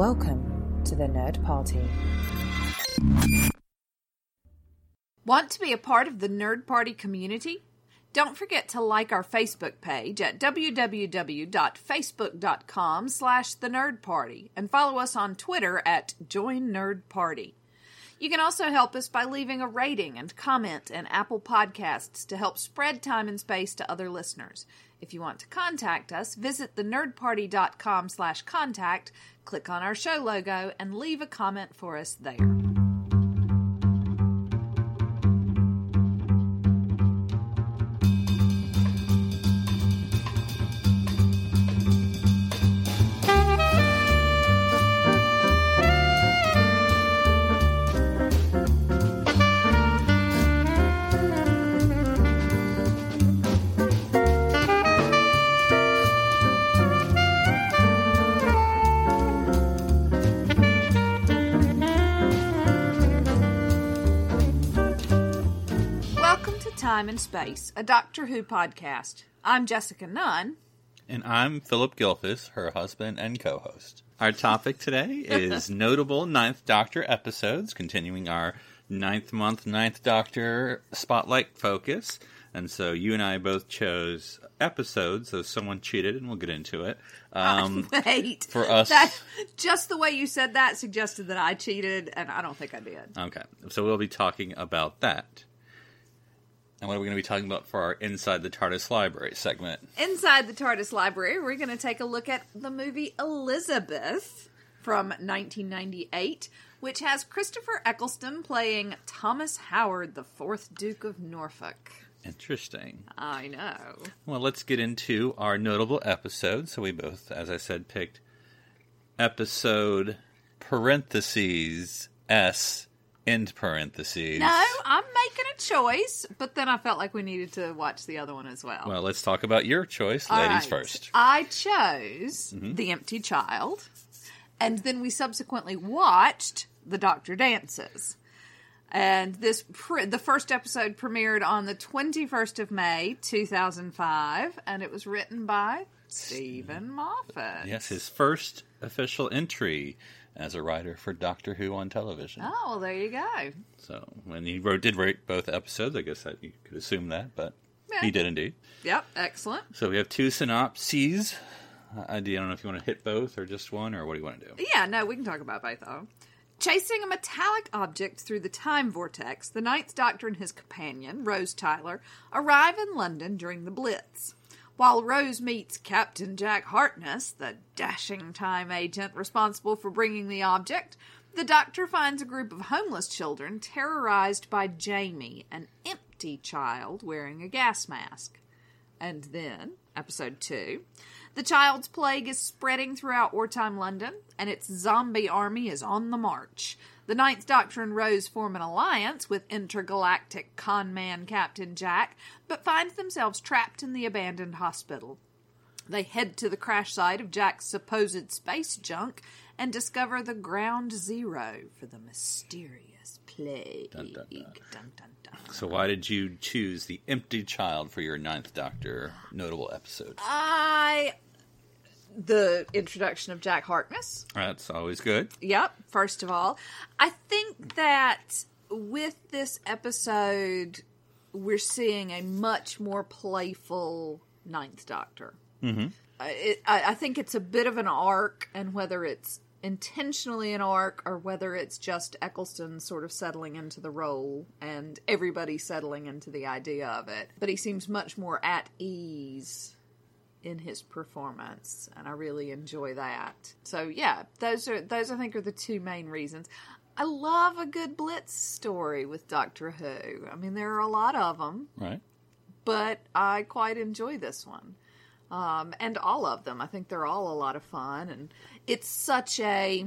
Welcome to the Nerd Party. Want to be a part of the Nerd Party community? Don't forget to like our Facebook page at www.facebook.com slash the Nerd Party and follow us on Twitter at Join Nerd Party. You can also help us by leaving a rating and comment in Apple Podcasts to help spread time and space to other listeners. If you want to contact us, visit thenerdparty.com slash contact, click on our show logo, and leave a comment for us there. Space, a Doctor Who podcast. I'm Jessica Nunn. And I'm Phillip Gilfus, her husband and co host. Our topic today is notable Ninth Doctor episodes, continuing our ninth month Ninth Doctor spotlight focus. And so you and I both chose episodes, so someone cheated, and we'll get into it. Um, Wait. for us- That, just the way you said that suggested that I cheated, and I don't think I did. okay, so we'll be talking about that. And what are we going to be talking about for our Inside the TARDIS Library segment? Inside the TARDIS library, we're going to take a look at the movie Elizabeth from 1998, which has Christopher Eccleston playing Thomas Howard, the fourth Duke of Norfolk. Interesting. I know. Well, let's get into our notable episodes. So we both, as I said, picked episode parentheses S end parentheses. No, I'm making a choice, but then I felt like we needed to watch the other one as well. Well, let's talk about your choice, All ladies right. first. I chose mm-hmm. The Empty Child, and then we subsequently watched The Doctor Dances. And this pre- the first episode premiered on the 21st of May, 2005, and it was written by Steven Moffat. Yes, his first official entry as a writer for Doctor Who on television. Oh, well, there you go. So when he wrote, did write both episodes, I guess that you could assume that, but Yeah. he did indeed. Yep, excellent. So we have two synopses. Uh, I I don't know if you want to hit both or just one, or what do you want to do? Yeah, no, we can talk about both of them. Chasing a metallic object through the time vortex, the Ninth Doctor and his companion, Rose Tyler, arrive in London during the Blitz. While Rose meets Captain Jack Harkness, the dashing time agent responsible for bringing the object, the Doctor finds a group of homeless children terrorized by Jamie, an empty child wearing a gas mask. And then, episode two, the child's plague is spreading throughout wartime London, and its zombie army is on the march. The Ninth Doctor and Rose form an alliance with intergalactic con man Captain Jack, but find themselves trapped in the abandoned hospital. They head to the crash site of Jack's supposed space junk and discover the ground zero for the mysterious plague. Dun, dun, dun. So why did you choose the empty child for your ninth Doctor notable episode? I the introduction of Jack Harkness. That's always good. Yep, first of all. I think that with this episode we're seeing a much more playful Ninth Doctor. Mm-hmm. I, I I think it's a bit of an arc, and whether it's intentionally an arc or whether it's just Eccleston sort of settling into the role and everybody settling into the idea of it. But he seems much more at ease in his performance and I really enjoy that. So yeah, those are those I think are the two main reasons. I love a good blitz story with Doctor Who. I mean there are a lot of them, Right. but I quite enjoy this one. Um, and all of them. I think they're all a lot of fun and it's such a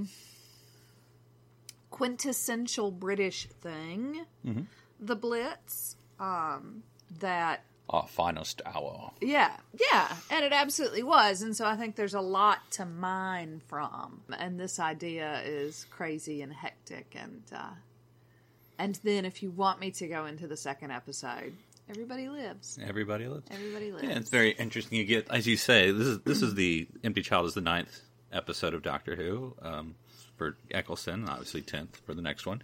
quintessential British thing, the Blitz, um, that Our finest hour. yeah, yeah, and it absolutely was. And so I think there's a lot to mine from. And this idea is crazy and hectic. And uh, and then if you want me to go into the second episode, everybody lives. Everybody lives. Everybody lives. Yeah, it's very interesting. You get, as you say, this is this is the empty child is the ninth episode of Doctor Who um, for Eccleston, obviously tenth for the next one,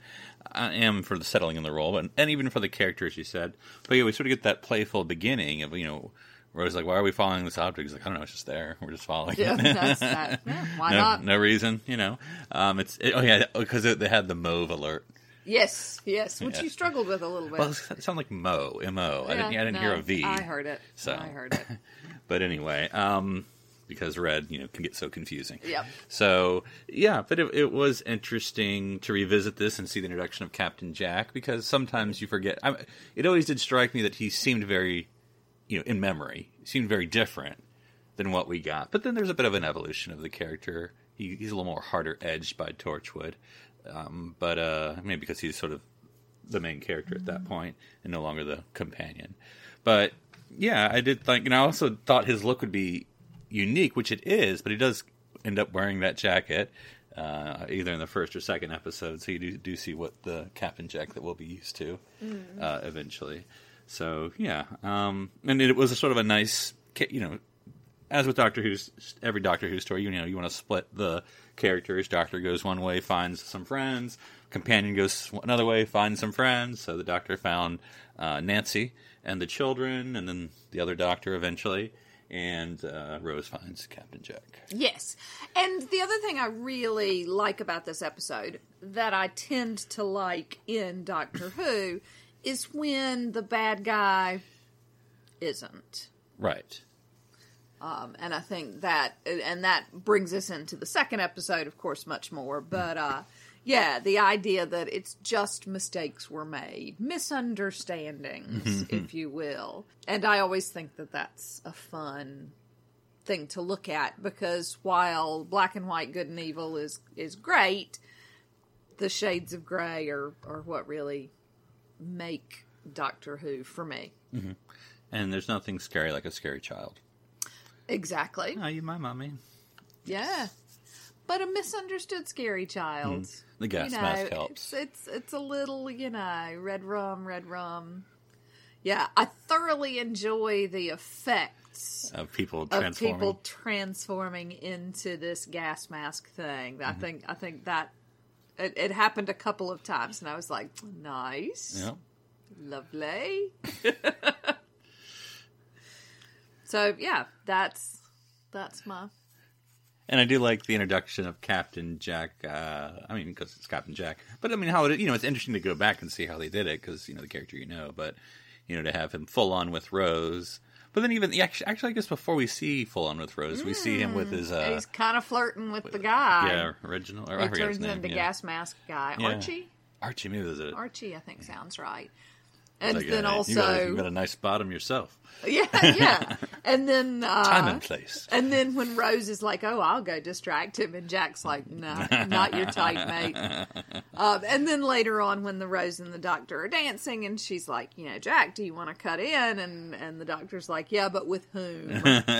I am for the settling in the role, and, and even for the characters you said. But yeah, we sort of get that playful beginning of you know. Rose like, why are we following this object? He's like, I don't know, it's just there. We're just following Yeah, it. that's that. Yeah, why no, not? no reason, you know. Um, it's it, oh yeah, because they had the mauve alert. Yes, yes, which Yeah. you struggled with a little bit. Well, it sounded like Mo, M O. I didn't, I didn't no, hear a V. I heard it. So. I heard it. But anyway, um, because red, you know, can get so confusing. Yeah. So yeah, but it, it was interesting to revisit this and see the introduction of Captain Jack because sometimes you forget. I, it always did strike me that he seemed very, you know, in memory, seemed very different than what we got. But then there's a bit of an evolution of the character. He, he's a little more harder edged by Torchwood, um, but uh, maybe because he's sort of the main character at that point and no longer the companion. But yeah, I did think, and I also thought his look would be unique, which it is. But he does end up wearing that jacket, uh, either in the first or second episode. So you do, do see what the Captain Jack that we'll be used to uh, eventually. So yeah, um, and it was a sort of a nice, you know, as with Doctor Who's every Doctor Who story, you know, you want to split the characters. Doctor goes one way, finds some friends. Companion goes another way, finds some friends. So the Doctor found uh, Nancy and the children, and then the other Doctor eventually. And uh, Rose finds Captain Jack. Yes. And the other thing I really like about this episode that I tend to like in Doctor Who is when the bad guy isn't. Right. Um, and I think that, and that brings us into the second episode, of course, much more. But uh, yeah, the idea that it's just mistakes were made, misunderstandings, if you will. And I always think that that's a fun thing to look at because while black and white good and evil is is great, the shades of gray are are what really make Doctor Who for me. And there's nothing scary like a scary child. Exactly. Oh, you my mommy. Yeah. But a misunderstood scary child. The gas you know, mask helps. It's, it's it's a little, you know, red rum, red rum. Yeah, I thoroughly enjoy the effects Of people of transforming. people transforming into this gas mask thing. I Mm-hmm. think I think that it, it happened a couple of times, and I was like, nice, Yeah. lovely. so yeah, that's that's my And I do like the introduction of Captain Jack. Uh, I mean, because it's Captain Jack. But I mean, how it you know it's interesting to go back and see how they did it because you know the character you know. But you know to have him full on with Rose. But then even actually, actually, I guess before we see full on with Rose, we see him with his And uh, he's kind of flirting with the guy. yeah original. Or He turns into yeah. gas mask guy. Yeah. Archie? Archie, maybe was it? Archie, I think sounds right. And Like, then uh, also, you got, a, you got a nice bottom yourself. yeah, yeah. And then, uh, Time and place. and then when Rose is like, "Oh, I'll go distract him," and Jack's like, "No, not your type, mate." Um, and then later on, when the Rose and the Doctor are dancing, and she's like, "You know, Jack, do you want to cut in?" and and the Doctor's like, "Yeah, but with whom?"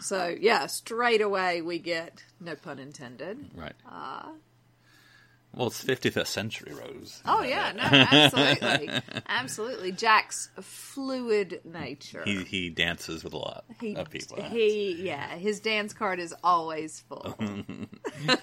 so yeah, straight away we get no pun intended. Right. Well, it's 55th century Rose. Oh yeah, no, absolutely, absolutely. Jack's fluid nature. He he dances with a lot He, of people. he, yeah, his dance card is always full.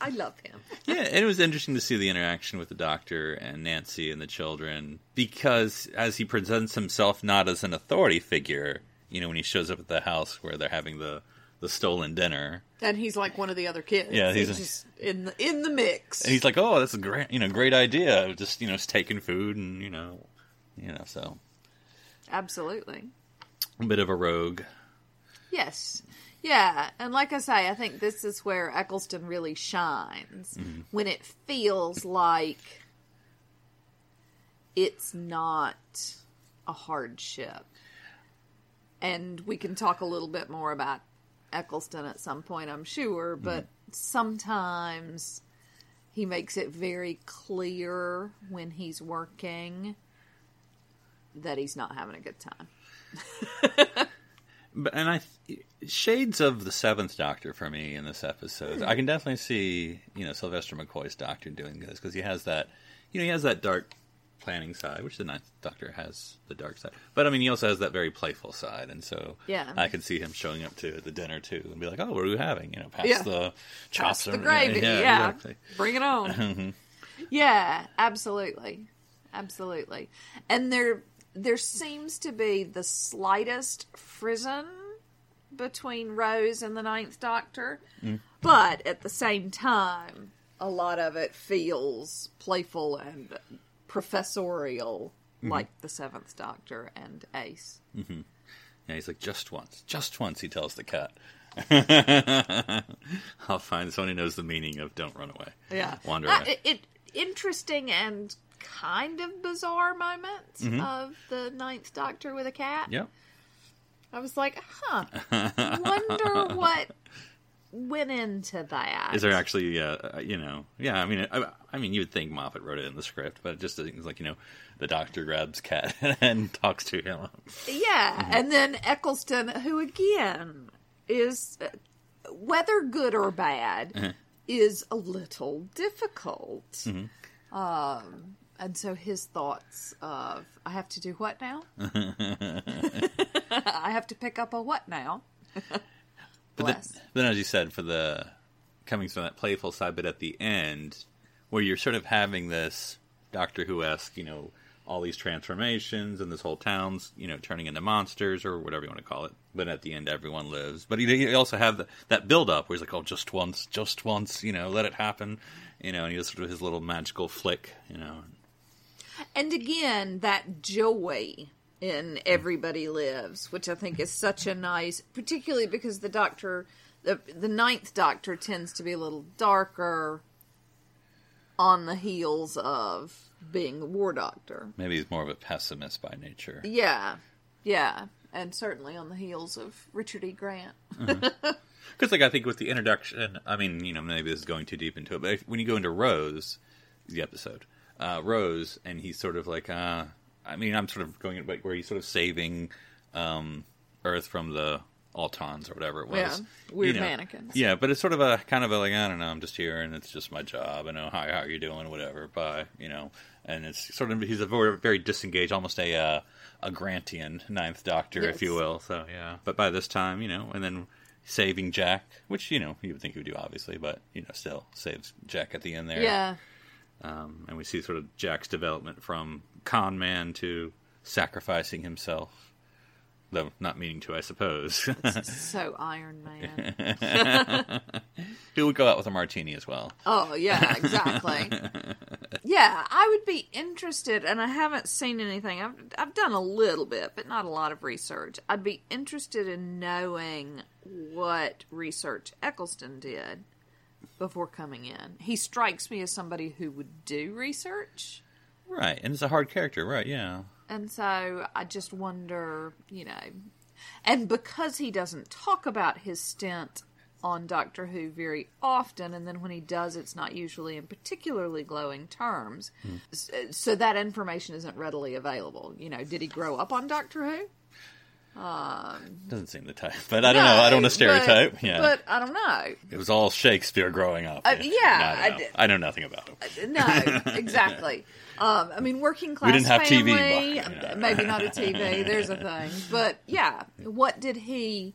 I love him. Yeah, and it was interesting to see the interaction with the doctor and Nancy and the children because as he presents himself not as an authority figure, you know, when he shows up at the house where they're having the the stolen dinner, And he's like one of the other kids. Yeah, he's he's just in the in the mix. and he's like, "Oh, that's a great, you know, great idea. Just you know, just taking food and you know, you know, so Absolutely. a bit of a rogue." Yes. Yeah, and like I say, I think this is where Eccleston really shines Mm-hmm. when it feels like it's not a hardship. And we can talk a little bit more about Eccleston at some point, I'm sure, but sometimes he makes it very clear when he's working that he's not having a good time. But and I shades of the seventh Doctor for me in this episode. I can definitely see you know Sylvester McCoy's Doctor doing this because he has that you know he has that dark planning side, which the Ninth Doctor has the dark side. But I mean, he also has that very playful side, and so Yeah. I could see him showing up to the dinner too and be like, "Oh, what are we having?" You know, pass Yeah. the chops, That's the gravy. Yeah, exactly. bring it on. Mm-hmm. yeah, absolutely, absolutely. And there, there seems to be the slightest frisson between Rose and the Ninth Doctor, mm. but at the same time, a lot of it feels playful and professorial, mm-hmm. like the Seventh Doctor and Ace. Mm-hmm. Yeah, he's like, "Just once, just once," he tells the cat. I'll find someone who knows the meaning of "Don't run away." Yeah, wander Uh, away. it, it interesting and kind of bizarre moments mm-hmm. of the Ninth Doctor with a cat. Yep. I was like, huh. Wonder what went into that. Is there actually, uh, you know, yeah? I mean, I, I mean, you would think Moffat wrote it in the script, but it just seems like you know, the doctor grabs cat and talks to him. Yeah, Mm-hmm. and then Eccleston, who again is whether good or bad, Uh-huh. is a little difficult. Mm-hmm. Um, and so his thoughts of I have to do what now? I have to pick up a what now? But then, Bless. then, as you said, for the coming from that playful side, but at the end, where you're sort of having this Doctor Who esque, you know, all these transformations and this whole town's, you know, turning into monsters or whatever you want to call it. But at the end, everyone lives. But you, you also have the, that build up where he's like, oh, just once, just once, you know, let it happen. You know, and he does sort of his little magical flick, you know. And again, that joy in Everybody Lives, which I think is such a nice, particularly because the Doctor, the the Ninth Doctor tends to be a little darker on the heels of being the War Doctor. Maybe he's more of a pessimist by nature. Yeah, yeah, and certainly on the heels of Richard E. Grant. Because, like, I think with the introduction, I mean, you know, maybe this is going too deep into it, but if, when you go into Rose, the episode, uh, Rose, and he's sort of like, uh, I mean, I'm sort of going like where he's sort of saving um, Earth from the Autons or whatever it was. Yeah, weird You know, mannequins. Yeah, but it's sort of a kind of a like, I don't know, I'm just here and it's just my job. I know how how you doing, whatever. Bye, you know. And it's sort of he's a very very disengaged, almost a uh, a Grantian Ninth Doctor, if you will. So yeah, but by this time, you know, and then saving Jack, which you know you would think he would do, obviously, but you know, still saves Jack at the end there. Yeah, Um, and we see sort of Jack's development from con man to sacrificing himself, though not meaning to, I suppose. so Iron Man. Who would go out with a martini as well? Oh, yeah, exactly. yeah, I would be interested, and I haven't seen anything. I've, I've done a little bit, but not a lot of research. I'd be interested in knowing what research Eccleston did before coming in. He strikes me as somebody who would do research. Right, and it's a hard character, right? Yeah. And so I just wonder, you know, and because he doesn't talk about his stint on Doctor Who very often, and then when he does, it's not usually in particularly glowing terms, hmm. S- uh, so that information isn't readily available. You know, did he grow up on Doctor Who? Um, doesn't seem the type, but I don't know. I don't want to No, but- stereotype. yeah, But I don't know. it was all Shakespeare growing up. Uh, yeah, I, I don't know. I know nothing about him. Uh, no, exactly. Um, I mean, working class didn't have TV family, you know. maybe not a TV. There's a thing, but yeah, what did he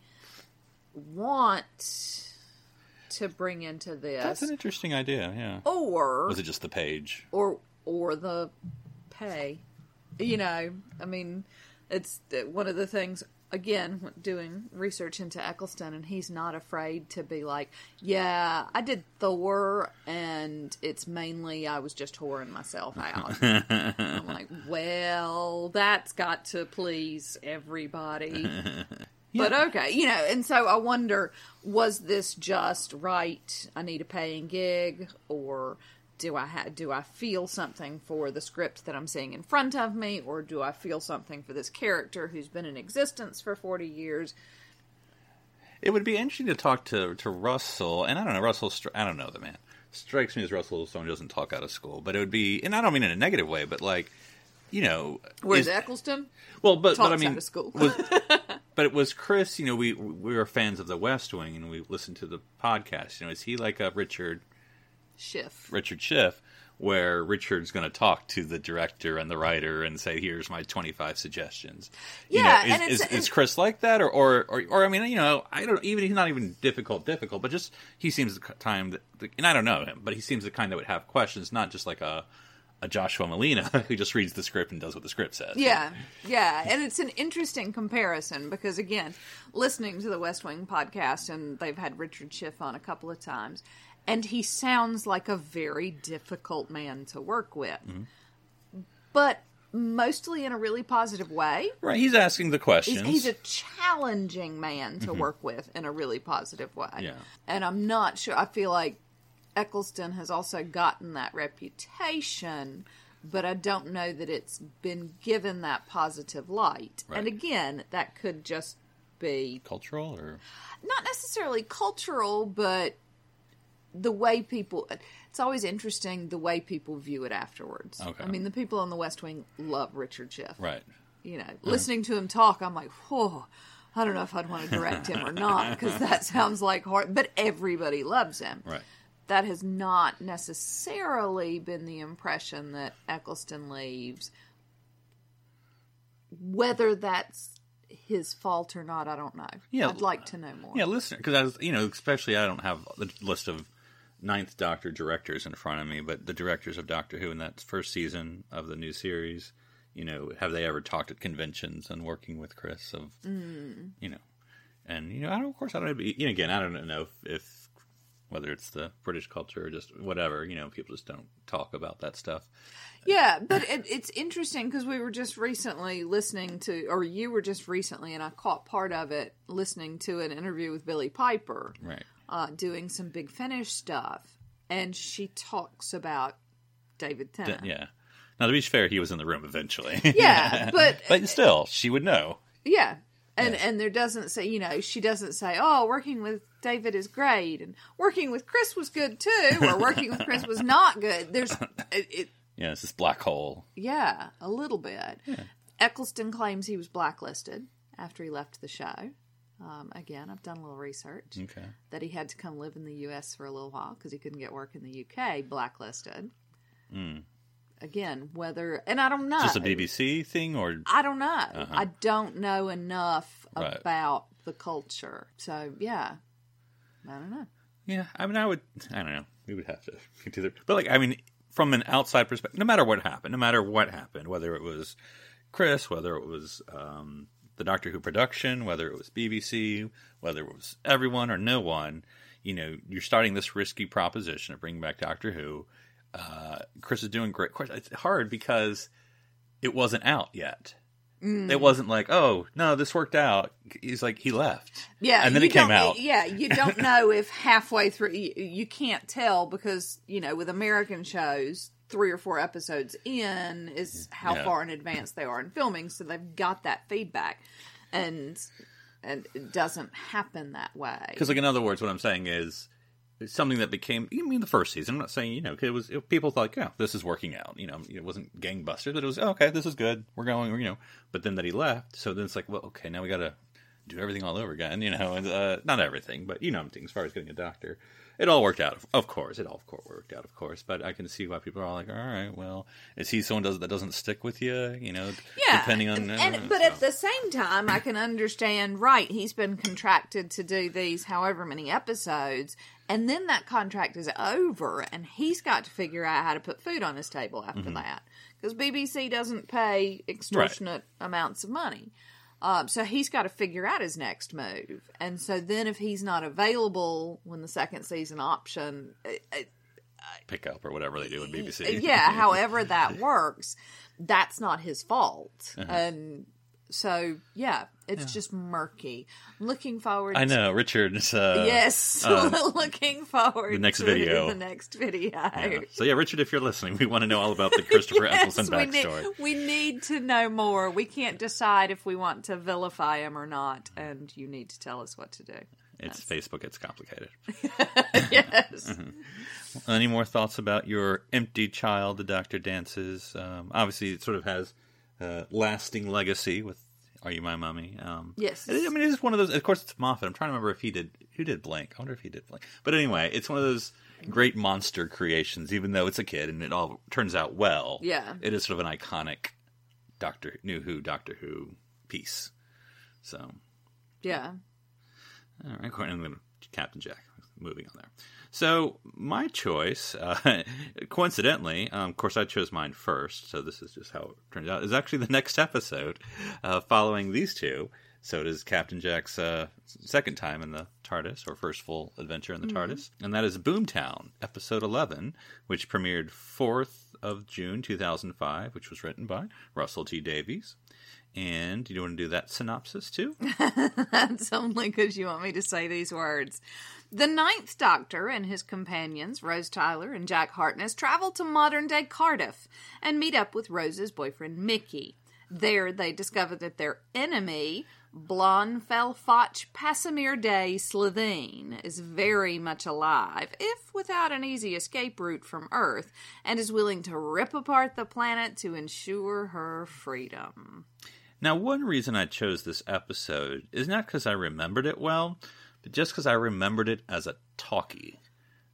want to bring into this, That's an interesting idea. Yeah. or Was it just the page? or or the pay? You know, I mean, it's uh, one of the things. Again, doing research into Eccleston, and he's not afraid to be like, "Yeah, I did Thor, and it's mainly I was just whoring myself out." I'm like, "Well, that's got to please everybody." But okay, you know, and so I wonder was this just right? I need a paying gig, or do I ha- do I feel something for the script that I'm seeing in front of me, or do I feel something for this character who's been in existence for forty years? It would be interesting to talk to to Russell, and I don't know Russell. I don't know the man. Strikes me as Russell someone who doesn't talk out of school, but it would be, and I don't mean in a negative way, but like, you know, where's is- Eccleston, Well, but but I mean, out of school. was, but it was Chris. You know, we we were fans of The West Wing, and we listened to the podcast. You know, is he like a Richard Schiff, Richard Schiff, where Richard's going to talk to the director and the writer and say, "Here's my 25 suggestions." You Yeah, know, is, and it's- is, is Chris like that, or, or or or I mean, you know, I don't even he's not even difficult, difficult, but just he seems the time that, and I don't know him, but he seems the kind that would have questions, not just like a a Joshua Malina who just reads the script and does what the script says. Yeah, yeah, and it's an interesting comparison because again, listening to the West Wing podcast, and they've had Richard Schiff on a couple of times, and he sounds like a very difficult man to work with, but mostly in a really positive way. Right, he's asking the He's, questions. he's a challenging man to mm-hmm. work with in a really positive way. Yeah. And I'm not sure. I feel like Eccleston has also gotten that reputation, but I don't know that it's been given that positive light. Right. And again, that could just be cultural or not necessarily cultural, but the way people. It's always interesting the way people view it afterwards. Okay. I mean, the people on the West Wing love Richard Schiff right. you know, listening to him talk, I'm like, whoa, I don't know if I'd want to direct him or not because that sounds like hard. But everybody loves him. Right. That has not necessarily been the impression that Eccleston leaves. Whether that's his fault or not, I don't know. Yeah. I'd like to know more. Yeah, listener, because I was, you know, especially I don't have the list of Ninth Doctor directors in front of me, but the directors of Doctor Who in that first season of the new series, you know, have they ever talked at conventions and working with Chris of, mm. you know, and you know, I don't, of course, I don't. You know, again, I don't know if, if whether it's the British culture or just whatever, you know, people just don't talk about that stuff. Yeah, but it, it's interesting because we were just recently listening to, or you were just recently, and I caught part of it listening to an interview with Billie Piper. Right. Uh, doing some big finish stuff, and she talks about David Tennant. Yeah. Now, to be fair, he was in the room eventually. Yeah, but but still, she would know. yeah, and and there doesn't say you know she doesn't say oh working with David is great and working with Chris was good too or working with Chris was not good. There's it, it Yeah, it's this black hole. yeah a little bit. Eccleston claims he was blacklisted after he left the show. Um, again, I've done a little research. Okay. that he had to come live in the U.S. for a little while because he couldn't get work in the U.K. Blacklisted. Again, whether and I don't know. Just a BBC thing, or I don't know. I don't know enough Right. about the culture. So yeah, I don't know. yeah, I mean, I would, I don't know, we would have to do that. But like, I mean, from an outside perspective, no matter what happened, no matter what happened, whether it was Chris, whether it was um, the Doctor Who production, whether it was BBC, whether it was everyone or no one, you know, you're starting this risky proposition of bringing back Doctor Who. Uh, Chris is doing great. Of course, it's hard because it wasn't out yet. It wasn't like, oh no, this worked out. He's like, he left. Yeah, and then it came out. Yeah, you don't know if halfway through you, you can't tell because you know with American shows, three or four episodes in is how Yeah. far in advance they are in filming, so they've got that feedback, and and it doesn't happen that way. Because, like, in other words, what I'm saying is something that became. You mean the first season? I'm not saying you know. 'cause it was it, people thought, yeah, this is working out. You know, it wasn't gangbusters, but it was oh, okay. This is good. We're going. You know, but then that he left, so then it's like, well, okay, now we got to do everything all over again. You know, and uh, not everything, but you know, as far as getting a doctor, it all worked out. Of, course, it all of course worked out, of course. But I can see why people are all like, all right, well, is he someone does that doesn't stick with you? You know, yeah, depending on. and, but so. at the same time, I can understand. Right, he's been contracted to do these however many episodes, and then that contract is over, and he's got to figure out how to put food on his table after Mm-hmm. that because BBC doesn't pay extortionate amounts of money. Um, so he's got to figure out his next move, and so then if he's not available when the second season option, it, it, pick up or whatever they do in BBC. yeah, however that works, that's not his fault. Uh-huh. And so, yeah, it's just murky. Looking forward. I To, know Richard. Uh, yes, um, looking forward. the next to video. The next video. Yeah. So yeah, Richard, if you're listening, we want to know all about the Christopher Yes, Eccleston we need, backstory. we need to know more. We can't decide if we want to vilify him or not, and you need to tell us what to do. It's Facebook. It's complicated. yes. Mm-hmm. Any more thoughts about your empty child, the Doctor dances? Um, obviously, it sort of has uh, lasting legacy with Are You My Mummy? Um, Yes. I mean, it's one of those. Of course, it's Moffat. I'm trying to remember if he did who did Blink. I wonder if he did Blink. But anyway, it's one of those great monster creations. Even though it's a kid and it all turns out well, Yeah. it is sort of an iconic Doctor New Who Doctor Who piece. So, Yeah. all right, I'm going to Captain Jack. Moving on there. So my choice, uh, coincidentally, um, of course, I chose mine first. So this is just how it turns out. Is actually the next episode, uh, following these two. So it is Captain Jack's uh, second time in the TARDIS, or first full adventure in the TARDIS, and that is Boomtown, episode eleven, which premiered fourth of June two thousand five, which was written by Russell T Davies. And do you want to do that synopsis too? That's only because you want me to say these words. The Ninth Doctor and his companions, Rose Tyler and Jack Harkness, travel to modern day Cardiff and meet up with Rose's boyfriend, Mickey. There, they discover that their enemy, Blonfell Passamir Day Slitheen, is very much alive, if without an easy escape route from Earth, and is willing to rip apart the planet to ensure her freedom. Now, one reason I chose this episode is not because I remembered it well, but just because I remembered it as a talkie.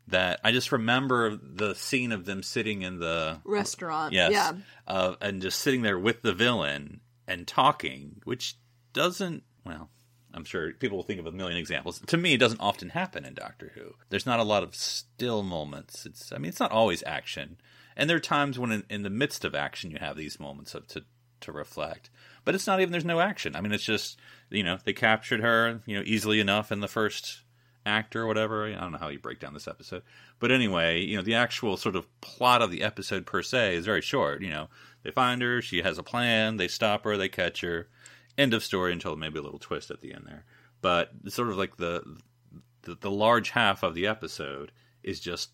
That I just remember the scene of them sitting in the Restaurant. yes, Yeah. uh, and just sitting there with the villain and talking, which doesn't. Well, I'm sure people will think of a million examples. To me, it doesn't often happen in Doctor Who. There's not a lot of still moments. It's I mean, it's not always action, and there are times when in, in the midst of action you have these moments of to to reflect. But it's not even there's no action. I mean, it's just you know they captured her you know easily enough in the first act or whatever. I don't know how you break down this episode, but anyway, you know the actual sort of plot of the episode per se is very short. You know, they find her, she has a plan, they stop her, they catch her. End of story until maybe a little twist at the end there. But sort of like the the, the large half of the episode is just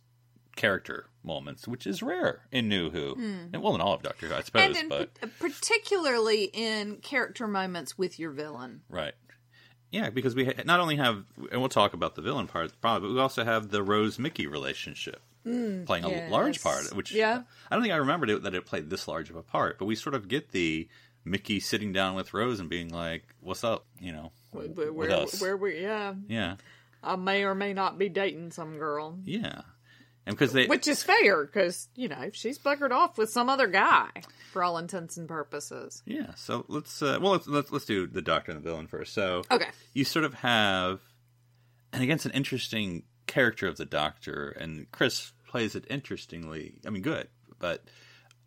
character moments, which is rare in New Who, hmm. and well, in all of Doctor Who, I suppose. and in, but particularly in character moments with your villain. Right. Yeah, because we ha- not only have, and we'll talk about the villain part, probably, but we also have the Rose Mickey relationship hmm, playing a large part. Which Yeah. I don't think I remembered it, that it played this large of a part, but we sort of get the Mickey sitting down with Rose and being like, "What's up?" You know, Where, with us. where we, yeah, yeah, I may or may not be dating some girl, yeah, and because they, which is fair because you know she's buggered off with some other guy for all intents and purposes. yeah. So let's, uh, well, let's, let's let's do the Doctor and the villain first. So Okay, you sort of have, and again, it's an interesting character of the Doctor, and Chris plays it interestingly. I mean, good, but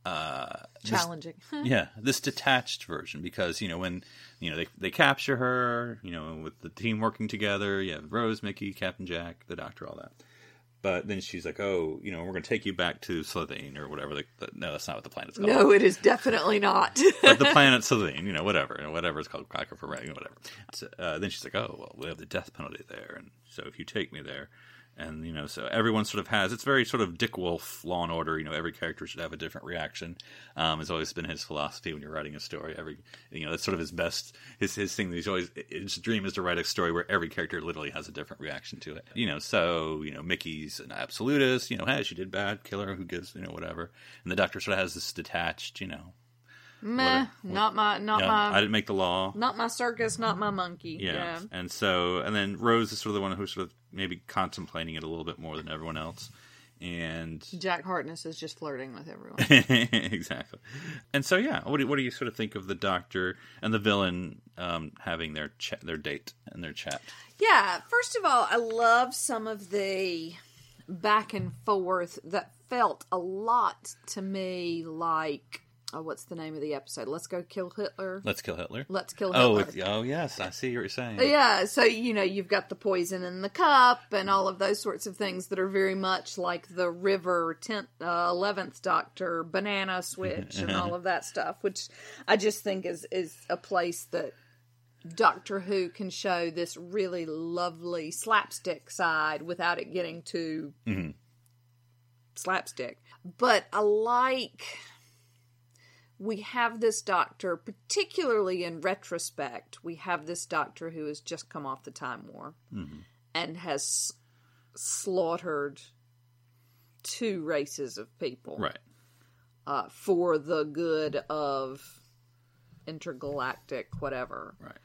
uh, this- challenging. yeah, this detached version because you know when you know they they capture her, you know, with the team working together, you have Rose, Mickey, Captain Jack, the Doctor, all that. But then she's like, "Oh, you know, we're going to take you back to Slitheen or whatever." The, the, no, that's not what the planet's called. no, it is definitely not. but the planet Slitheen, you know, whatever, you know, whatever it's called, Cracker for Ring, whatever. So, uh, then she's like, "Oh, well, we have the death penalty there, and so if you take me there." And you know, so everyone sort of has. It's very sort of Dick Wolf, Law and Order. You know, every character should have a different reaction. Um, it's always been his philosophy when you're writing a story. Every, you know, that's sort of his best. His his thing. He's always his dream is to write a story where every character literally has a different reaction to it. You know, so you know, Mickey's an absolutist. You know, hey, she did bad, kill her. Who gives? You know, whatever. And the Doctor sort of has this detached. You know, Meh, what- not my, not yeah, my, I didn't make the law. not my circus, not my monkey. Yeah. Yeah. And so, and then Rose is sort of the one who's sort of maybe contemplating it a little bit more than everyone else. And Jack Harkness is just flirting with everyone. exactly. And so, yeah, what do, what do you sort of think of the doctor and the villain um, having their chat, their date and their chat? Yeah, first of all, I love some of the back and forth that felt a lot to me like oh, what's the name of the episode? Let's go kill Hitler. Let's kill Hitler. Let's kill Oh, Hitler. it's, oh yes, I see what you're saying. yeah, so you know you've got the poison in the cup and all of those sorts of things that are very much like the River tenth, uh, eleventh Doctor banana switch and all of that stuff, which I just think is is a place that Doctor Who can show this really lovely slapstick side without it getting too Mhm. slapstick. But I like we have this doctor, particularly in retrospect, we have this doctor who has just come off the Time War mm-hmm. and has slaughtered two races of people Right. uh, for the good of intergalactic whatever. Right.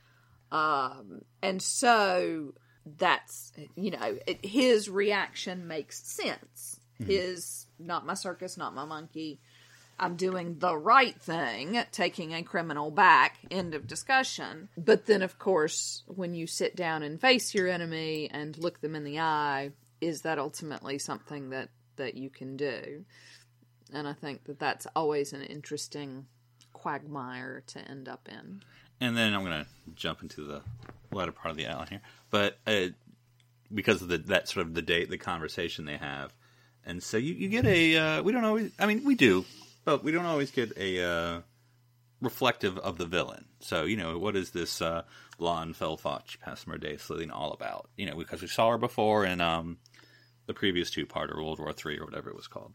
Um, and so that's you know it, his reaction makes sense. Mm-hmm. His not my circus, not my monkey. I'm doing the right thing, taking a criminal back. End of discussion. But then, of course, when you sit down and face your enemy and look them in the eye, is that ultimately something that that you can do? And I think that that's always an interesting quagmire to end up in. And then I'm going to jump into the latter part of the outline here, but uh, because of the that sort of the date, the conversation they have, and so you, you get a uh, we don't always I mean we do, but we don't always get a uh, reflective of the villain. So you know what is this uh, blonde Felfotch Pasmer Day Slitheen all about? You know because we saw her before in um, the previous two part or World War Three or whatever it was called,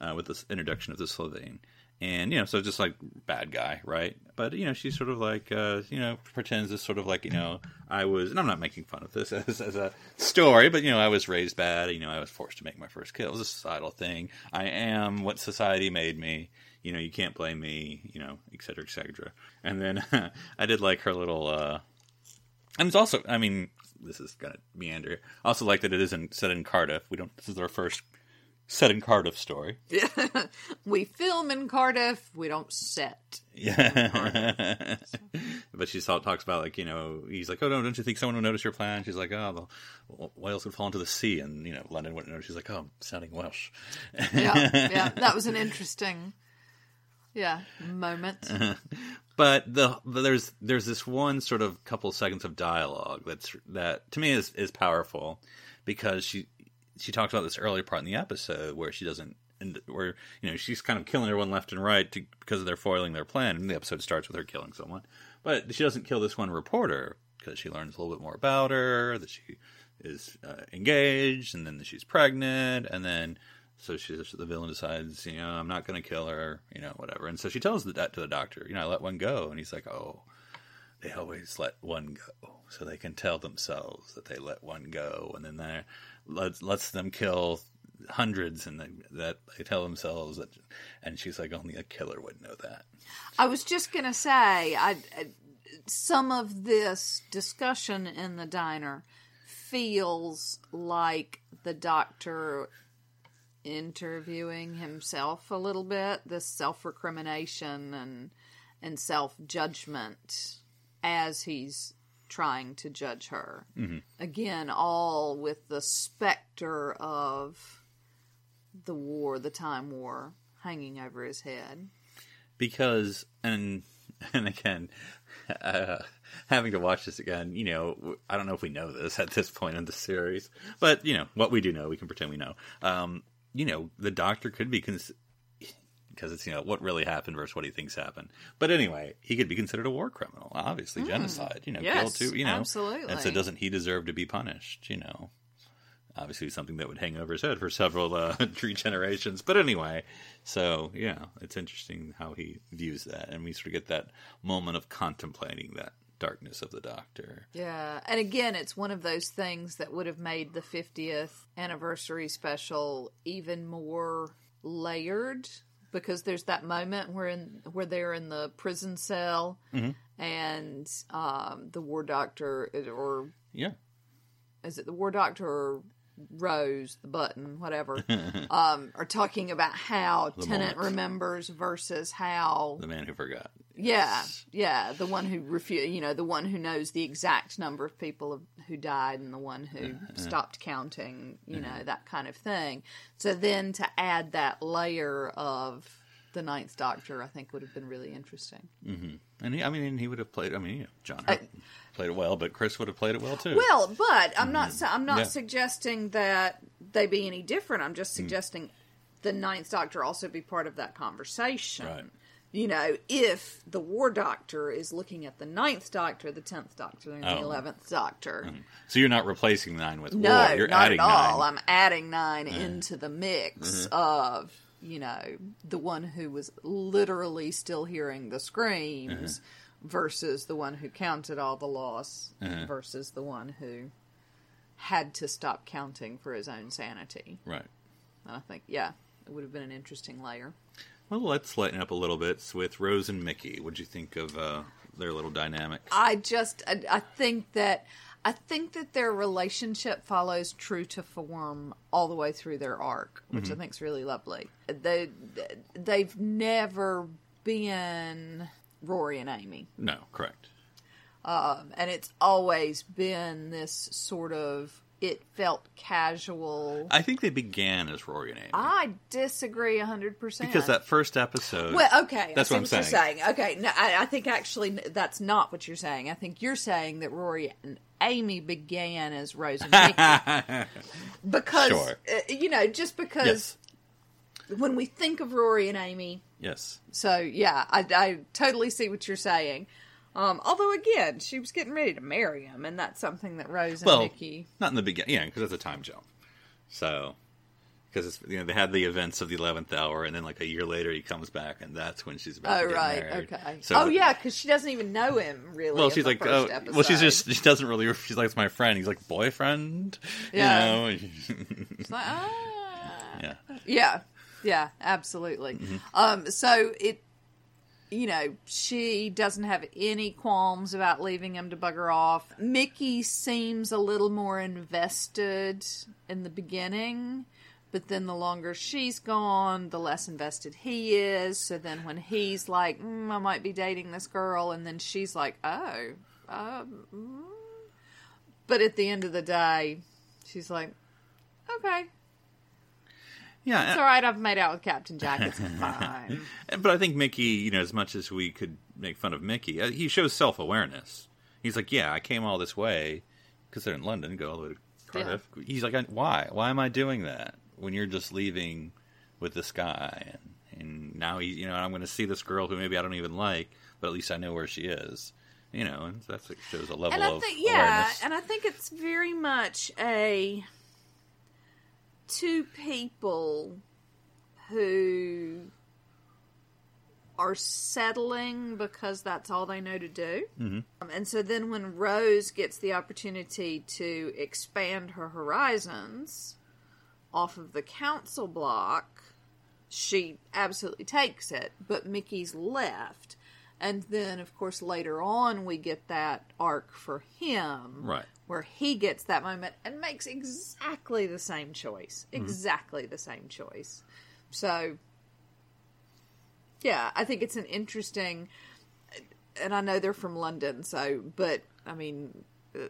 uh, with this introduction of the Slitheen. And you know, so just like bad guy, right? But you know, she's sort of like uh, you know pretends this sort of like you know I was, and I'm not making fun of this as, as a story, but you know I was raised bad. You know I was forced to make my first kill. It was a societal thing. I am what society made me. You know you can't blame me. You know, et cetera, et cetera. And then I did like her little. uh and it's also, I mean, this is gonna meander. Also like that it isn't set in Cardiff. We don't. This is our first set in Cardiff story. We film in Cardiff, we don't set. Yeah. but she talks about like you know he's like oh no don't you think someone will notice your plan? She's like oh the whales would fall into the sea and you know London wouldn't know. She's like oh I'm sounding Welsh. Yeah, yeah, that was an interesting, yeah, moment. but the but there's there's this one sort of couple seconds of dialogue that's that to me is is powerful because she she talks about this earlier part in the episode where she doesn't and where you know she's kind of killing everyone left and right to, because they're foiling their plan. And the episode starts with her killing someone. But she doesn't kill this one reporter because she learns a little bit more about her that she is uh, engaged and then she's pregnant and then so she the villain decides you know i'm not going to kill her you know whatever. And so she tells that to the doctor you know i let one go. And he's like oh they always let one go so they can tell themselves that they let one go. And then that lets, lets them kill hundreds and they, that they tell themselves that and she's like only a killer would know that I was just gonna say, I, I some of this discussion in the diner feels like the doctor interviewing himself a little bit. This self recrimination and and self judgment as he's trying to judge her. Again, all with the specter of the war, the time war, hanging over his head. because and and again uh, having to watch this again you know i don't know if we know this at this point in the series but you know what we do know we can pretend we know um you know the doctor could be cons- because it's you know what really happened versus what he thinks happened but anyway he could be considered a war criminal obviously genocide you know kill. Yes, too you know absolutely. and so doesn't he deserve to be punished you know obviously something that would hang over his head for several uh, three generations. But anyway, so yeah, it's interesting how he views that, and we sort of get that moment of contemplating that darkness of the Doctor. Yeah, and again, it's one of those things that would have made the 50th anniversary special even more layered because there's that moment where in where they're in the prison cell and um, the war doctor or Yeah, is it the war doctor or Rose, the button, whatever, um, are talking about how moment. remembers versus how the man who forgot. Yeah, yeah, the one who refu- you know, the one who knows the exact number of people who died and the one who stopped counting, you know, that kind of thing. So then to add that layer of the Ninth Doctor, I think would have been really interesting. Mm-hmm. And he, I mean, he would have played. I mean, John uh, Hurt played it well, but Chris would have played it well too. Well, but I'm not. Mm-hmm. su- I'm not Yeah. suggesting that they be any different. I'm just mm. suggesting the Ninth Doctor also be part of that conversation. Right. You know, if the War Doctor is looking at the Ninth Doctor, the Tenth Doctor, and the Oh. Eleventh Doctor. Mm-hmm. so you're not replacing nine with No, war. You're not adding at all. nine. I'm adding nine into the mix mm-hmm. of you know the one who was literally still hearing the screams mm-hmm. versus the one who counted all the loss versus the one who had to stop counting for his own sanity. Right. And I think yeah, it would have been an interesting layer. Well, let's lighten up a little bit with Rose and Mickey. What'd you think of uh, their little dynamic? I just I, I think that I think that their relationship follows true to form all the way through their arc, which I think is really lovely. They they've never been Rory and Amy, No, correct. um, and it's always been this sort of. It felt casual. I think they began as Rory and Amy I disagree hundred percent because that first episode. Well, okay, That's what I'm what you're saying. Okay, no, I, I think actually that's not what you're saying. I think you're saying that Rory and Amy began as Rose and Mickey because Sure. uh, you know just because yes, when we think of Rory and Amy, yes. so yeah, I, I totally see what you're saying. Um, although again, she was getting ready to marry him, and that's something that Rose and Well, not in the beginning, yeah, because it's a time jump. So, because it's you know they had the events of the eleventh hour, and then like a year later he comes back, and that's when she's about Oh to get right, married. okay. So, oh yeah, because she doesn't even know him really. Well, she's like, oh, well, she's just she doesn't really. She's like, it's my friend. He's like boyfriend. Yeah. You know. It's like, ah. yeah. Yeah, yeah, absolutely. Um, so it, you know, she doesn't have any qualms about leaving him to bugger off. Mickey seems a little more invested in the beginning, but then the longer she's gone, the less invested he is. So then when he's like, mm, I might be dating this girl, and then she's like, oh, um, mm. but at the end of the day, she's like, okay. Yeah. It's all right. I've made out with Captain Jack. It's fine. But I think Mickey, you know, as much as we could make fun of Mickey, uh, he shows self awareness. He's like, yeah, I came all this way because they're in London, go all the way to Cardiff. He's like, why? Why am I doing that when you're just leaving with this guy? And, and now he, you know, I'm going to see this girl who maybe I don't even like, but at least I know where she is. You know, and that's it shows a level and I of think, yeah, awareness. and I think it's very much a two people who are settling because that's all they know to do. Mm-hmm. Um, and so then when Rose gets the opportunity to expand her horizons off of the council block, she absolutely takes it. But Mickey's left. And then, of course, later on, we get that arc for him Right. Where he gets that moment and makes exactly the same choice. Mm-hmm. Exactly the same choice. So, yeah, I think it's an interesting, and I know they're from London, so, but I mean, uh,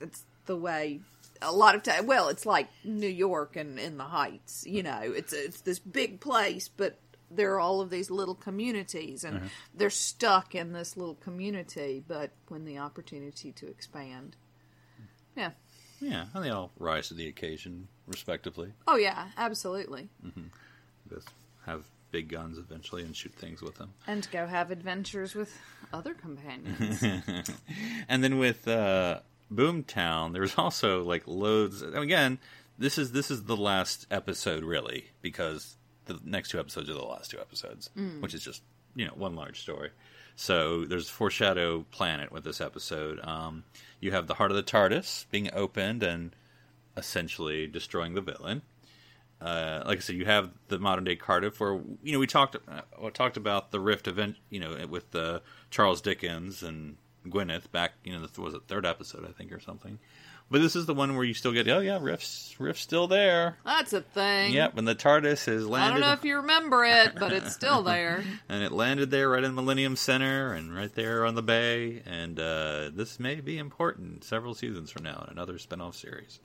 it's the way a lot of time. Well, it's like New York and in the Heights. You know, it's it's this big place, but there are all of these little communities, and they're stuck in this little community. But when the opportunity to expand, yeah, Yeah, and they all rise to the occasion, respectively. oh yeah, absolutely, Mm-hmm. Just have big guns eventually and shoot things with them. and go have adventures with other companions. And then with uh, Boomtown, there's also like loads. and Again, this is this is the last episode really because the next two episodes are the last two episodes, which is just you know one large story. So there's Foreshadow Planet with this episode. Um, you have the heart of the TARDIS being opened and essentially destroying the villain. Uh, like I said, you have the modern day Cardiff, where you know we talked uh, talked about the rift event, you know, with uh, Charles Dickens and Gwyneth back, you know, the, was it third episode, I think, or something. But this is the one where you still get, oh yeah, Rift's Rift's still there. That's a thing. Yep, when the TARDIS has landed. I don't know if you remember it, but it's still there. and it landed there right in Millennium Center and right there on the bay. And uh, this may be important several seasons from now in another spin-off series.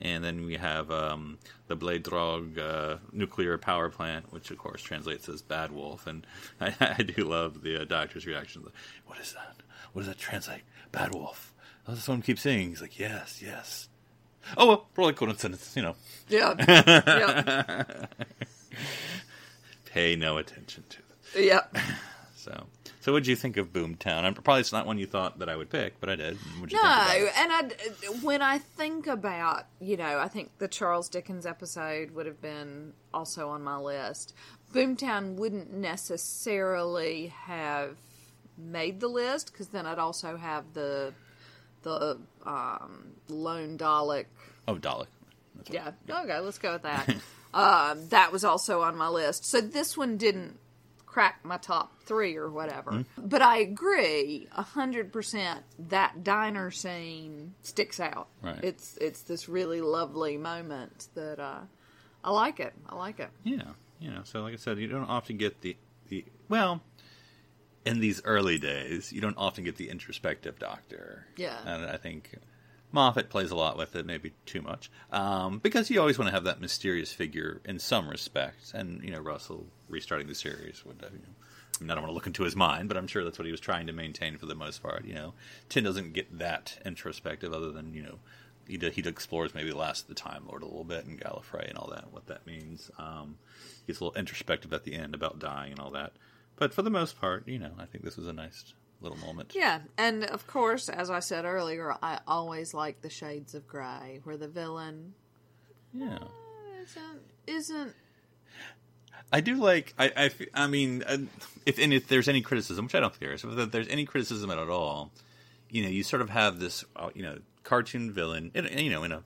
And then we have um, the Blaidd Drwg uh, nuclear power plant, which of course translates as Bad Wolf. And I, I do love the uh, doctor's reaction. What is that? What does that translate? Bad Wolf. Oh, someone keeps saying. He's like, yes, yes. Oh well, probably coincidence, you know. Yeah. yeah. Pay no attention to. It. Yeah. So, so what did you think of Boomtown? I'm, probably it's not one you thought that I would pick, but I did. What'd you No, think about it? and I when I think about, you know, I think the Charles Dickens episode would have been also on my list. Boomtown wouldn't necessarily have made the list because then I'd also have the the um, lone Dalek Oh, Dalek. Yeah. Okay, let's go with that. Um, that was also on my list. So this one didn't crack my top three or whatever. Mm-hmm. But I agree a hundred percent that diner scene sticks out. Right. It's it's this really lovely moment that uh, I like it. I like it. Yeah, you know. So, like I said, you don't often get the the well. In these early days, you don't often get the introspective doctor. Yeah. and I think Moffat plays a lot with it, maybe too much, um, because you always want to have that mysterious figure in some respects. And you know, Russell restarting the series would. have, You know, I, mean, I don't want to look into his mind, but I'm sure that's what he was trying to maintain for the most part. You know, Ten doesn't get that introspective, other than you know, he d- he explores maybe the last of the Time Lord a little bit and Gallifrey and all that, what that means. Um, he's a little introspective at the end about dying and all that. But for the most part, you know, I think this was a nice little moment. Yeah, and of course, as I said earlier, I always like the shades of gray, where the villain Yeah. isn't isn't I do like. I I mean, uh, if and if there's any criticism, which I don't think there is, if there's any criticism at all, you know, you sort of have this, uh, you know, cartoon villain, in, you know, in a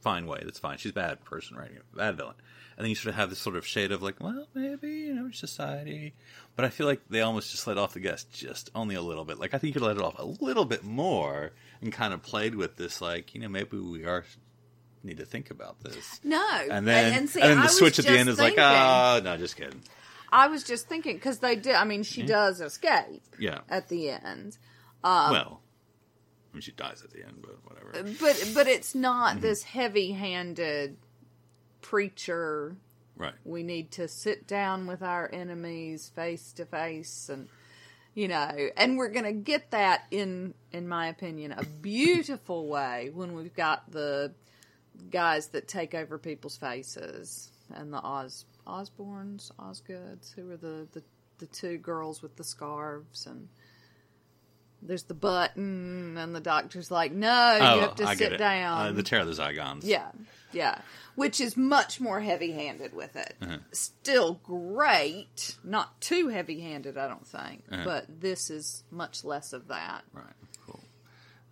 fine way. That's fine. She's a bad person, right? Bad villain, and then you sort of have this sort of shade of like, well, maybe you know, society. But I feel like they almost just let off the gas just only a little bit. Like I think you could let it off a little bit more and kind of played with this, like you know, maybe we are need to think about this. no. And then, and, see, and then the switch at the end is like, thinking- ah, no, just kidding. I was just thinking because they did. I mean, she does escape Yeah. at the end, Um, well, I mean, she dies at the end, but whatever. but but it's not Mm-hmm. this heavy-handed preacher. right. We need to sit down with our enemies face to face, and you know, and we're gonna get that in, in my opinion, a beautiful way when we've got the guys that take over people's faces and the Oz Osborns, Osgoods, who are the, the the two girls with the scarves and there's the button and the doctor's like, No, you have to Oh, I sit down. Uh, the Terror of the Zygons. Yeah, yeah. Which is much more heavy handed with it. Uh-huh. Still great. Not too heavy handed, I don't think. Uh-huh. But this is much less of that. Right. Cool.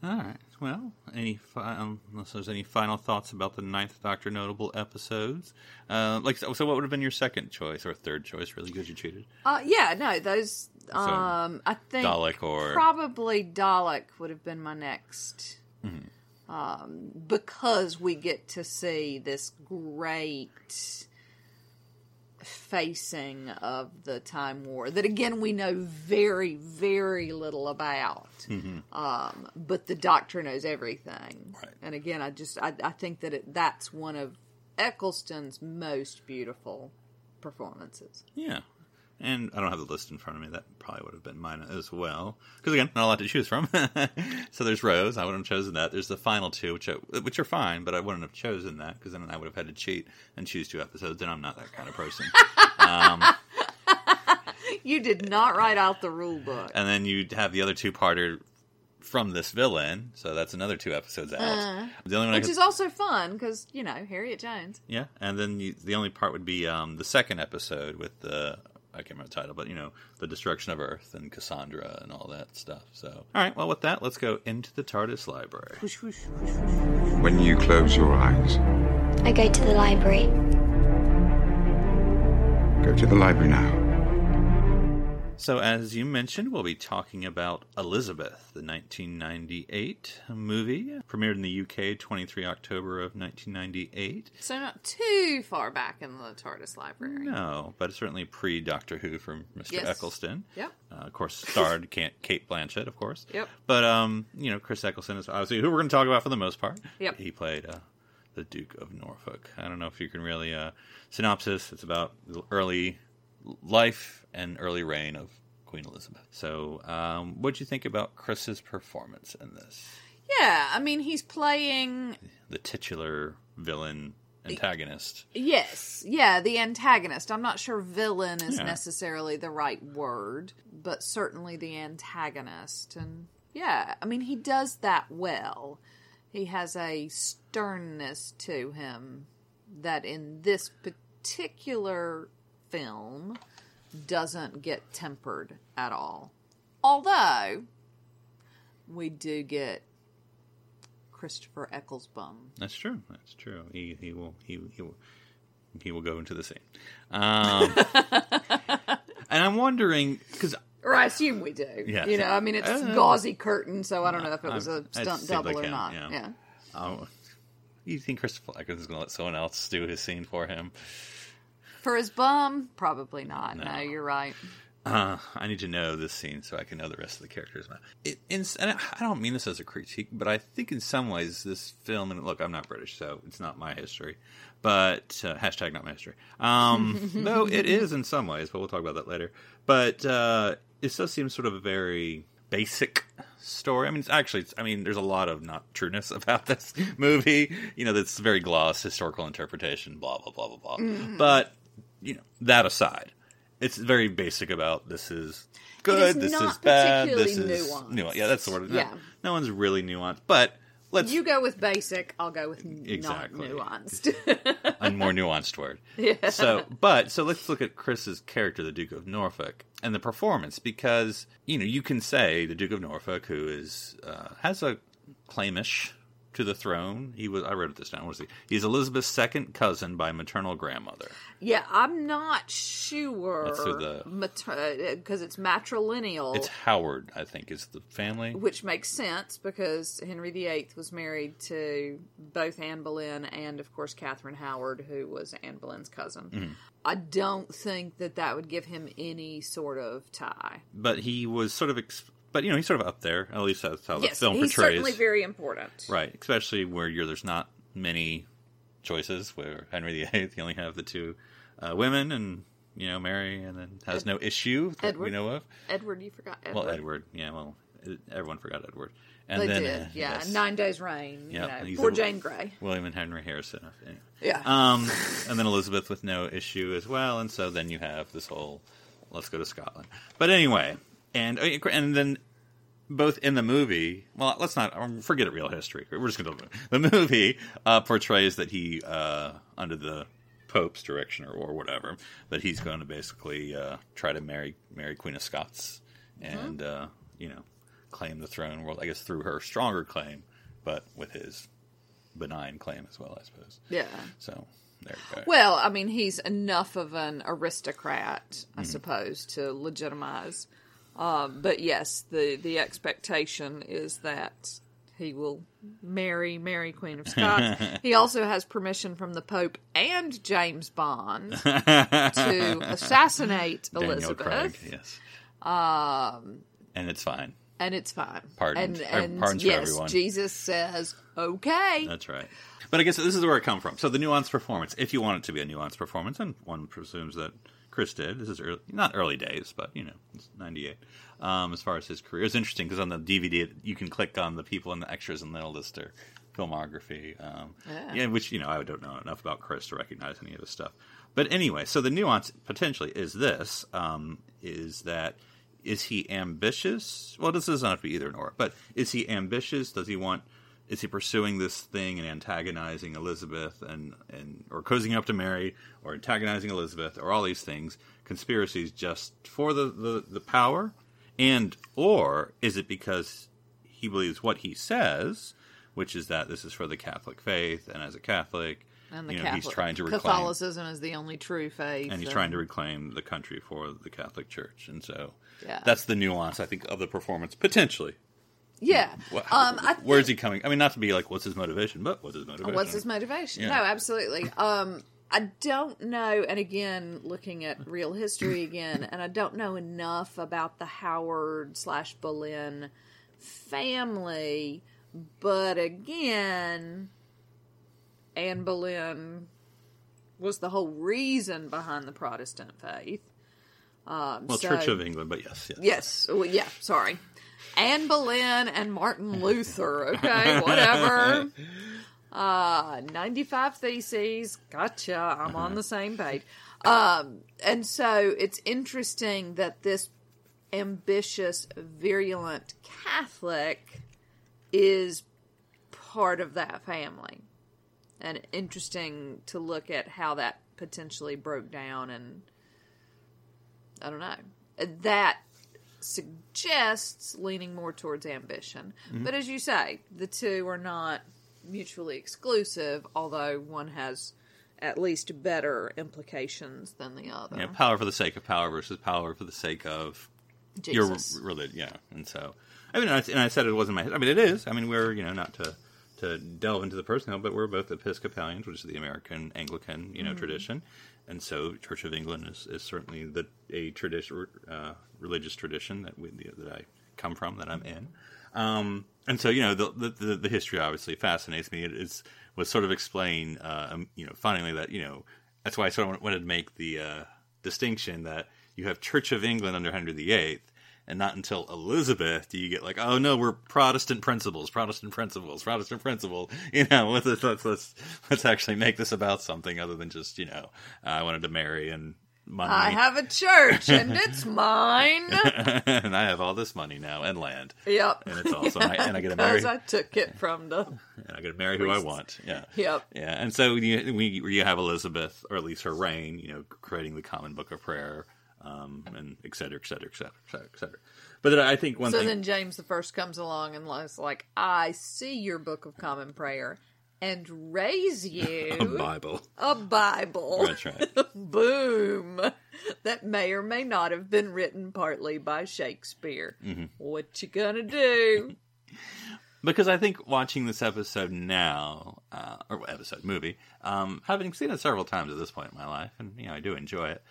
All right. Well, any fi- um, unless there's any final thoughts about the Ninth Doctor notable episodes, uh, like so, so what would have been your second choice or third choice? Really good, you cheated. Uh, yeah, no, those. Um, I think Dalek or- probably Dalek would have been my next, Mm-hmm. um, because we get to see this great facing of the Time War that again we know very very little about. Um, but the Doctor knows everything, Mm-hmm. Right. and again, I just I, I think that it, that's one of Eccleston's most beautiful performances. Yeah. And I don't have the list in front of me. That probably would have been mine as well. Because again, not a lot to choose from. so there's Rose. I wouldn't have chosen that. There's the final two, which I, which are fine, but I wouldn't have chosen that because then I would have had to cheat and choose two episodes, and I'm not that kind of person. You did not write out the rule book. and then you'd have the other two parter from this villain, so that's another two episodes out. the only one Which could, is also fun because, you know, Harriet Jones. yeah, and then you, the only part would be um, the second episode with the I can't remember the title, but you know the destruction of Earth and Cassandra and all that stuff. So, all right, well, with that, let's go into the TARDIS library. When you close your eyes, I go to the library. go to the library now. So, as you mentioned, we'll be talking about Elizabeth, the 1998 movie, premiered in the UK 23 October of 1998. So not too far back in the TARDIS library. No, but certainly pre Doctor Who from Mr. Yes. Eccleston. Yep. Uh, of course, starred Cate Blanchett, of course. Yep. But um, you know, Chris Eccleston is obviously who we're going to talk about for the most part. Yep. He played uh, the Duke of Norfolk. I don't know if you can really uh, synopsis. It's about the early life and early reign of Queen Elizabeth. So, um, what do you think about Chris's performance in this? Yeah, I mean, he's playing. The titular villain antagonist. Yes, yeah, the antagonist. I'm not sure villain is Yeah. necessarily the right word, but certainly the antagonist. And yeah, I mean, he does that well. He has a sternness to him that in this particular film doesn't get tempered at all. Although we do get Christopher Ecclesbum. That's true. That's true. He he will he he will he will go into the scene. Um, and I'm wondering because Or I assume we do. Yeah, You know, I mean, it's Uh, gauzy curtain, so I don't know if it was a stunt see if they double or can, not. yeah. Yeah. oh, you think Christopher Eccleston is going to let someone else do his scene for him? For his bum, probably not. No, No. you're right. Uh, I need to know this scene so I can know the rest of the characters. It, in, and I don't mean this as a critique, but I think in some ways this film, and look, I'm not British, so it's not my history, but uh, hashtag not my history. Um, though it is in some ways, but we'll talk about that later. But uh, it still seems sort of a very basic story. I mean, it's actually, it's, I mean, there's a lot of not trueness about this movie. You know, that's very gloss historical interpretation, blah blah blah blah blah. But you know, that aside, it's very basic about this is good, is this is bad, this is nuanced. nuanced. Yeah, that's the word. No- Yeah. No, one's really nuanced, but let's You go with basic, I'll go with Exactly. not nuanced. a more nuanced word. Yeah. So, but so let's look at Chris's character, the Duke of Norfolk, and the performance because you know you can say the Duke of Norfolk, who is uh, has a claimish to the throne. He was. I wrote this down. What is he? He's Elizabeth's second cousin by maternal grandmother. yeah, I'm not sure. That's through the- Because it's matrilineal. It's Howard, I think, is the family. which makes sense because Henry VIII was married to both Anne Boleyn and, of course, Catherine Howard, who was Anne Boleyn's cousin. Mm-hmm. I don't think that that would give him any sort of tie. But he was sort of. Ex- but you know, he's sort of up there. At least that's how yes, the film he's portrays. certainly very important. Right, especially where you're there's not many choices. Where Henry VIII, you only have the two uh, women, and you know Mary, and then has no issue that we know of. Edward, you forgot Edward. Well, Edward, yeah, well, everyone forgot Edward, and They then did, uh, yeah. yes, Nine Days Reign, Yeah, you know, poor Jane Grey. William and Henry Harrison. Anyway. Yeah. Um, and then Elizabeth with no issue as well, and so then you have this whole let's go to Scotland. But anyway, and uh, and then both in the movie, well, let's not um, forget it. Real history. We're just going to the movie uh, portrays that he uh, under the Pope's direction or, or whatever that he's going to basically uh, try to marry marry Queen of Scots and uh, you know claim the throne. Well, I guess through her stronger claim, but with his benign claim as well, I suppose. yeah. So there you go. Well, I mean, he's enough of an aristocrat, I Mm-hmm. suppose, to legitimize. Um, but yes, the the expectation is that he will marry Mary Queen of Scots. he also has permission from the Pope and James Bond to assassinate Daniel Elizabeth, Craig, yes. Um, and it's fine. and it's fine. Pardons- and, and pardons for yes, everyone. Jesus says, "Okay." That's right. But I guess this is where it comes from. So the nuanced performance, if you want it to be a nuanced performance, and one presumes that Chris did. This is early, not early days, but you know, it's '98. Um, as far as his career, it's interesting because on the DVD you can click on the people and the extras, and they'll list their filmography. Um, Yeah. yeah, which you know I don't know enough about Chris to recognize any of his stuff. But anyway, so the nuance potentially is this: um, is that is he ambitious? Well, this doesn't have to be either nor, but is he ambitious? Does he want? Is he pursuing this thing and antagonizing Elizabeth and and or cozying up to Mary or antagonizing Elizabeth or all these things conspiracies just for the the, the power? And or is it because he believes what he says, which is that this is for the Catholic faith, and as a Catholic, And the you know, Catholic he's trying to reclaim Catholicism is the only true faith, and he's trying to reclaim the country for the Catholic Church, and so Yeah. that's the nuance I think of the performance potentially. Yeah. Wha- Um, I Where's he coming? I mean, not to be like, what's his motivation, but what's his motivation? What's his motivation? Yeah. No, absolutely. Um, I don't know, and again, looking at real history again, and I don't know enough about the Howard slash Boleyn family, but again, Anne Boleyn was the whole reason behind the Protestant faith. Um, Well, so- Church of England, but yes, yes. Yes. Well, yeah. Sorry. Anne Boleyn and Martin Luther. Okay, whatever. Uh, 95 Theses. Gotcha. I'm on the same page. Um, and so it's interesting that this ambitious, virulent Catholic is part of that family. And interesting to look at how that potentially broke down and I don't know. That suggests leaning more towards ambition. But as you say, the two are not mutually exclusive, although one has at least better implications than the other. Yeah, power for the sake of power versus power for the sake of your Jesus. religion. Yeah, and so I mean, I, and I said it wasn't my. I mean, it is. I mean, we're you know not to to delve into the personal, but we're both Episcopalians, which is the American Anglican you know Mm-hmm. tradition, and so Church of England is, is certainly the a tradition uh, religious tradition that we that I come from that I'm in. Um, and so, you know, the, the the history obviously fascinates me. It is was sort of explain, uh, um, you know, finally that you know that's why I sort of wanted to make the uh, distinction that you have Church of England under Henry VIII, and not until Elizabeth do you get like, oh no, we're Protestant principles, Protestant principles, Protestant principle. You know, let's let's let's, let's actually make this about something other than just you know, I wanted to marry and money. I have a church and it's mine. and I have all this money now and land. yep. And it's also and I, and I get to marry I took it from the. and I get to marry who I want. Yeah. Yep. Yeah, and so you, we you have Elizabeth, or at least her reign, you know, creating the Common Book of Prayer, um, and et cetera, et cetera, et cetera, et cetera, et cetera. But then I think one So thing, then James the First comes along and is like, I see your Book of Common Prayer and raise you a Bible. a Bible. That's right. Boom. That may or may not have been written partly by Shakespeare. Mm-hmm. What you gonna do? Because I think watching this episode now, uh, or episode movie, um, having seen it several times at this point in my life, and you know I do enjoy it,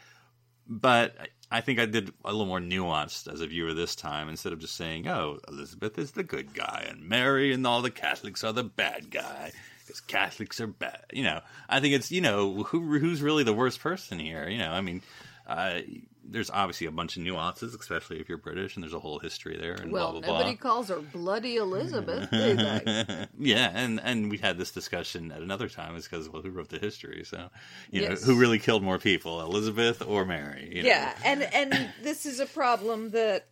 but I- think I did a little more nuanced as a viewer this time instead of just saying, "Oh, Elizabeth is the good guy and Mary and all the Catholics are the bad guy." Because Catholics are bad, you know. I think it's you know who who's really the worst person here. You know, I mean, uh, there's obviously a bunch of nuances, especially if you're British, and there's a whole history there. And Well, blah blah nobody blah. calls her Bloody Elizabeth, do they? Yeah, and and we had this discussion at another time. Is because well, who wrote the history? So, you Yes. know, who really killed more people, Elizabeth or Mary? You know? Yeah, and and this is a problem that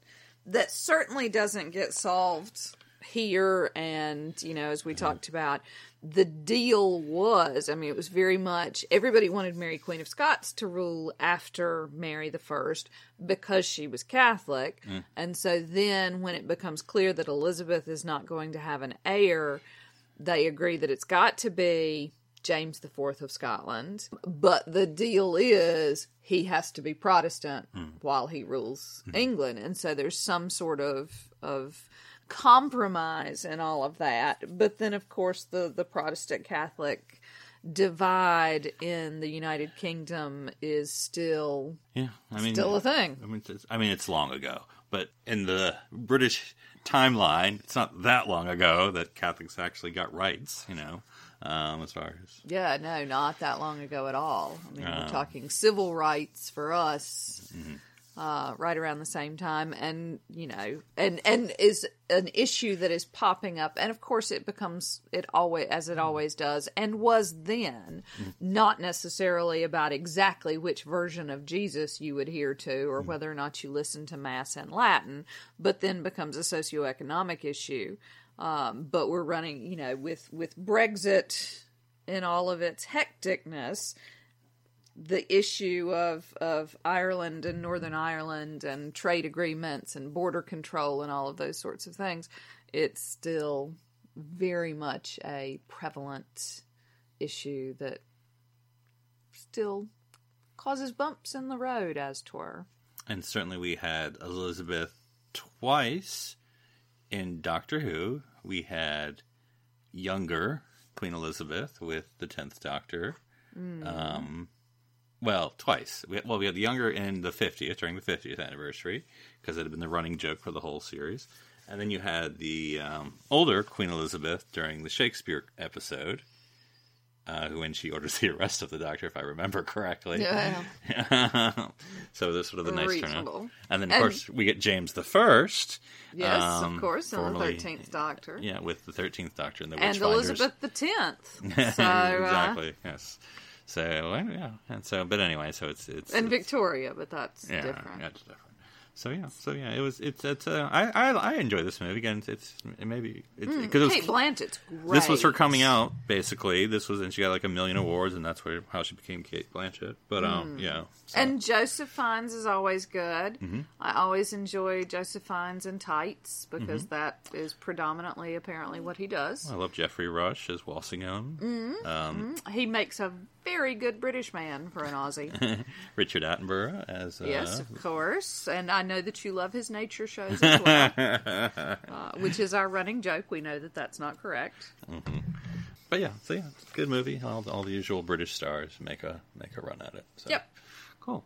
that certainly doesn't get solved here. And you know, as we mm-hmm. talked about, the deal was, I mean, it was very much everybody wanted Mary Queen of Scots to rule after Mary the First because she was Catholic, mm. and so then when it becomes clear that Elizabeth is not going to have an heir, they agree that it's got to be James the Fourth of Scotland. But the deal is he has to be Protestant mm. while he rules mm-hmm. England, and so there's some sort of of compromise and all of that. But then, of course, the the Protestant Catholic divide in the United Kingdom is still yeah. I mean, still a thing. I mean, it's, I mean, it's long ago, but in the British timeline, it's not that long ago that Catholics actually got rights. You know, um, as far as Yeah, no, not that long ago at all. I mean, we're Um, talking civil rights for us, Mm-hmm. Uh, right around the same time, and you know, and and is an issue that is popping up, and of course, it becomes it always as Mm-hmm. it always does, and was then not necessarily about exactly which version of Jesus you adhere to, Mm-hmm. or whether or not you listen to Mass in Latin, but then becomes a socioeconomic issue. Um, but we're running, you know, with with Brexit in all of its hecticness, the issue of of Ireland and Northern Ireland and trade agreements and border control and all of those sorts of things, it's still very much a prevalent issue that still causes bumps in the road, as twere. and certainly we had Elizabeth twice in Doctor Who. We had younger Queen Elizabeth with the tenth Doctor. Um, well, twice. We, well, we had the younger in the fiftieth during the fiftieth anniversary because it had been the running joke for the whole series, and then you had the um, older Queen Elizabeth during the Shakespeare episode. Uh, when she orders the arrest of the doctor, if I remember correctly. Yeah. so this sort of the nice Reasonable. turnout. And then, of And- course, we get James the First. Yes, um, of course, and the Thirteenth Doctor, Yeah, with the Thirteenth Doctor and the and. Elizabeth the Tenth. So, uh, exactly. Yes. So yeah, and so, but anyway, so it's it's and it's- Victoria, but that's yeah, different. yeah, it's different. So yeah, so yeah, it was it's it's uh, I, I I enjoy this movie again. It's it maybe it's because it was Cate Blanchett's great. this was her coming out basically. This was and she got like a million awards, and that's where how she became Cate Blanchett. But um, yeah, so- And Joseph Fiennes is always good. Mm-hmm. I always enjoy Joseph Fiennes in tights because Mm-hmm. that is predominantly apparently what he does. I love Geoffrey Rush as Walsingham. Mm-hmm. Um, He makes a very good British man for an Aussie. Richard Attenborough as uh, yes, of course. And I know that you love his nature shows as well, uh, which is our running joke. We know that that's not correct. But yeah, so yeah, good movie. All, all the usual British stars make a make a run at it. So. Yep. Cool.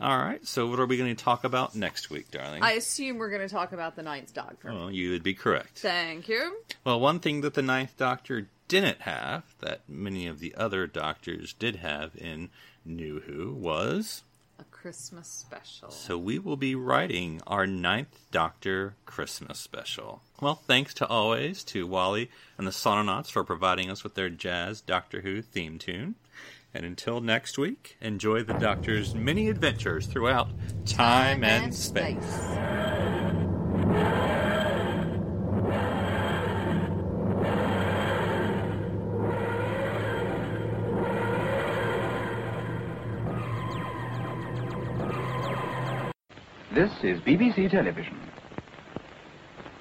All right. So what are we going to talk about next week, darling? I assume we're going to talk about the Ninth Doctor. well, you would be correct. Thank you. Well, one thing that the Ninth Doctor didn't have, that many of the other Doctors did have in New Who, was. A Christmas special. So we will be writing our Ninth Doctor Christmas special. Well, thanks to always to Wally and the Sononauts for providing us with their jazz Doctor Who theme tune. And until next week, enjoy the Doctor's many adventures throughout time, and space. This is BBC Television.